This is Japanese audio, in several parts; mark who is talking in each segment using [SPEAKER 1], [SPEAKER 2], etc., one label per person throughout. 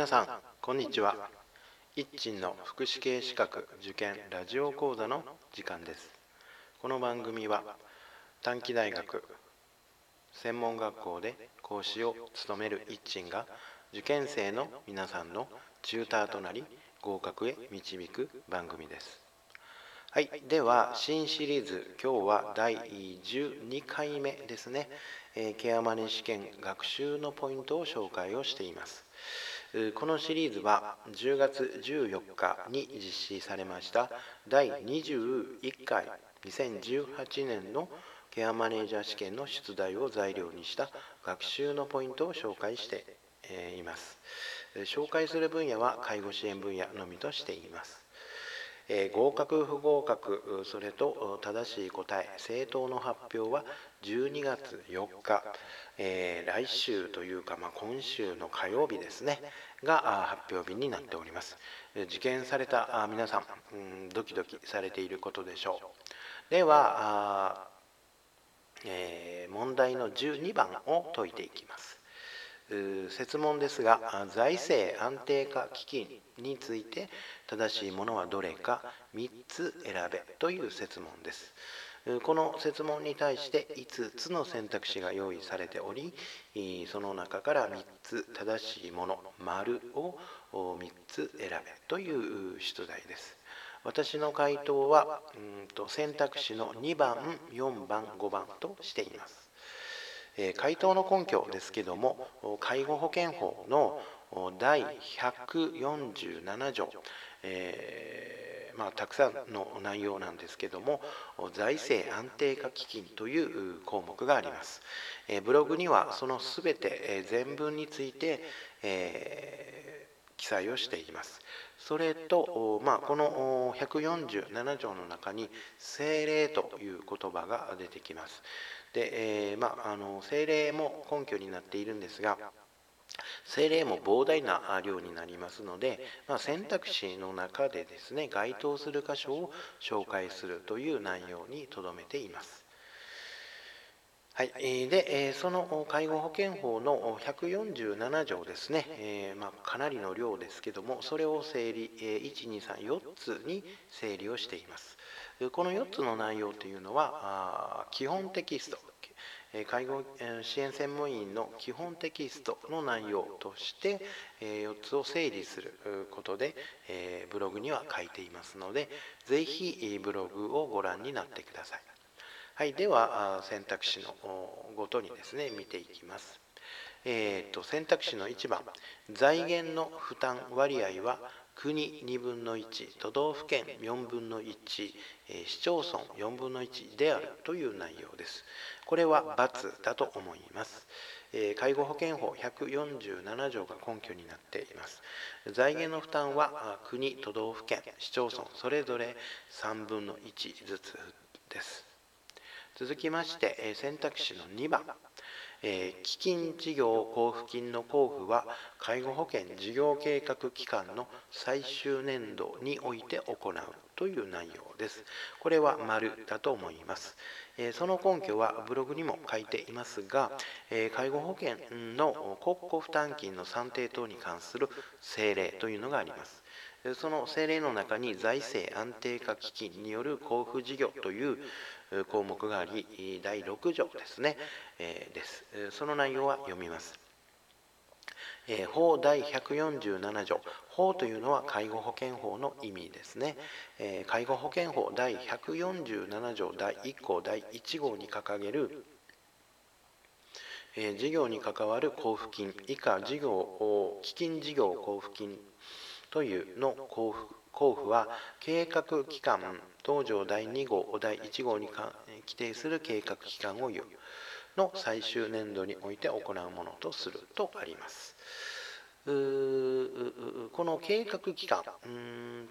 [SPEAKER 1] 皆さんこんにちは。一鎮の福祉系資格受験ラジオ講座の時間です。この番組は短期大学専門学校で講師を務める一鎮が受験生の皆さんのチューターとなり合格へ導く番組です。はい、では新シリーズ今日は第12回目ですね、えー、ケアマネ試験学習のポイントを紹介をしています。このシリーズは10月14日に実施されました第21回2018年のケアマネージャー試験の出題を材料にした学習のポイントを紹介しています。紹介する分野は介護支援分野のみとしています。え合格不合格それと正しい答え正答の発表は12月4日、えー、来週というか、まあ、今週の火曜日ですねが発表日になっております。受験された皆さん、うん、ドキドキされていることでしょう。ではえー、問題の12番を解いていきます。設問ですが財政安定化基金について正しいものはどれか3つ選べという設問です。この設問に対して5つの選択肢が用意されておりその中から3つ正しいもの丸を3つ選べという出題です。私の回答はうんと選択肢の2番4番5番としています。回答の根拠ですけども介護保険法の第147条、えー、まあ、たくさんの内容なんですけども財政安定化基金という項目があります、ブログにはそのすべて、全文について、えー、記載をしていますそれと、まあ、この147条の中に政令という言葉が出てきますで、えー、まあ、あの政令も根拠になっているんですが政令も膨大な量になりますので、まあ、選択肢の中でですね該当する箇所を紹介するという内容にとどめています。はい、でその介護保険法の147条ですね、まあ、かなりの量ですけどもそれを整理1234つに整理をしています。この4つの内容というのは基本テキスト。介護支援専門員の基本テキストの内容として4つを整理することでブログには書いていますのでぜひブログをご覧になってください。はい、では選択肢のごとにですね見ていきます。えーと、選択肢の1番。財源の負担割合は国2分の1都道府県4分の1、え市町村4分の1であるという内容です。これは×だと思います、え介護保険法147条が根拠になっています。財源の負担は国都道府県市町村それぞれ3分の1ずつです。続きまして選択肢の2番え、基金事業交付金の交付は介護保険事業計画期間の最終年度において行うという内容です。これは丸だと思います。え、その根拠はブログにも書いていますが、え、介護保険の国庫負担金の算定等に関する政令というのがあります。その政令の中に財政安定化基金による交付事業という項目があり第6条ですね、えー、です。その内容は読みます。え法第147条。法というのは介護保険法の意味ですね、え介護保険法第147条第1項第1号に掲げるえ事業に関わる交付金以下事業基金事業交付金というの交付交付は計画期間東条第2号第1号に規定する計画期間を言うの最終年度において行うものとするとあります。この計画期間っ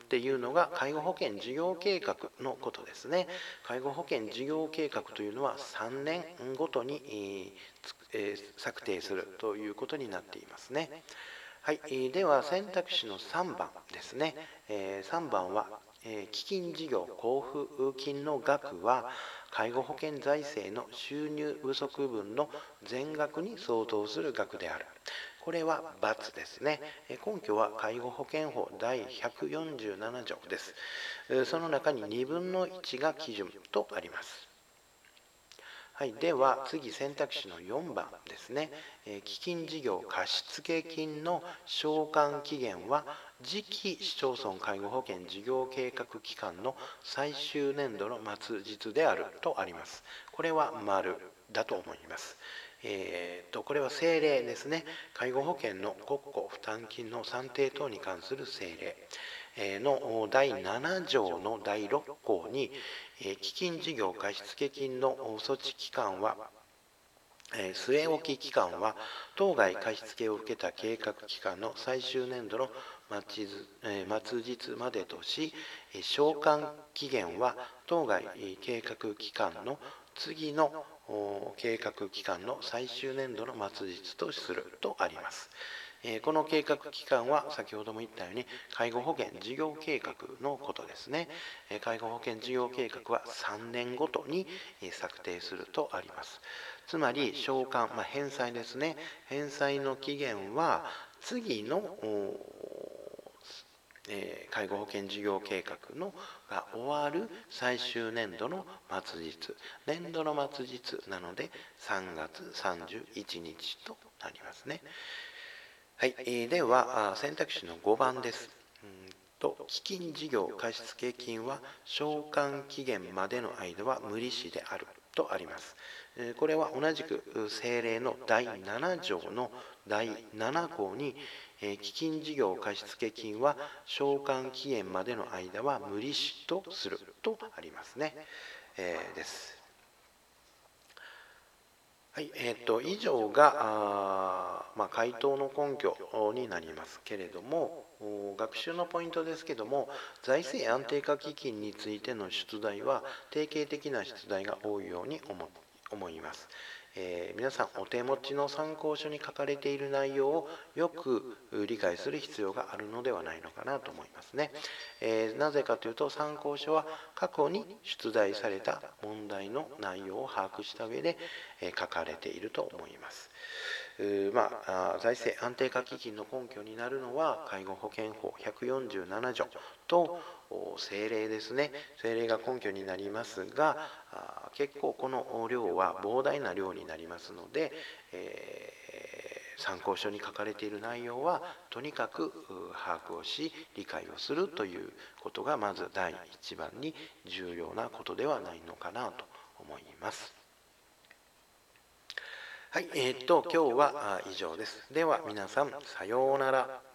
[SPEAKER 1] ていうのが介護保険事業計画のことですね。介護保険事業計画というのは3年ごとに策定するということになっていますね。はい、では選択肢の3番ですねえ。3番はえ基金事業交付金の額は介護保険財政の収入不足分の全額に相当する額であるこれは×ですね。根拠は介護保険法第147条です。その中に2分の1が基準とあります。はい、では次選択肢の4番ですね、え、基金事業貸付金の償還期限は次期市町村介護保険事業計画期間の最終年度の末日であるとあります。これは丸だと思います。えーと、これは政令ですね介護保険の国庫負担金の算定等に関する政令の第7条の第6項に基金事業貸付金の措置期間は据え置き期間は当該貸付を受けた計画期間の最終年度の末日までとし償還期限は当該計画期間の次の計画期間の最終年度の末日とするとあります。この計画期間は先ほども言ったように介護保険事業計画のことですね。介護保険事業計画は3年ごとに策定するとあります。つまり償還、まあ、返済ですね。返済の期限は次の介護保険事業計画のが終わる最終年度の末日年度の末日なので3月31日となりますねはい、えー、では選択肢の5番です。うんと基金事業貸付金は償還期限までの間は無利子であるとあります。これは同じく政令の第7条の第7項に基金事業貸付金は償還期限までの間は無利子とするとありますね、えー、です。はいえーと、以上があ、まあ、回答の根拠になりますけれども学習のポイントですけども財政安定化基金についての出題は定型的な出題が多いように思います。えー、皆さんお手持ちの参考書に書かれている内容をよく理解する必要があるのではないのかなと思いますね、えー、なぜかというと参考書は過去に出題された問題の内容を把握した上で、えー、書かれていると思います。まあ、財政安定化基金の根拠になるのは介護保険法147条と政令ですね政令が根拠になりますが結構この量は膨大な量になりますので、えー、参考書に書かれている内容はとにかく把握をし理解をするということがまず第一番に重要なことではないのかなと思います。はい、えー、っと今日は以上です。では皆さんさようなら。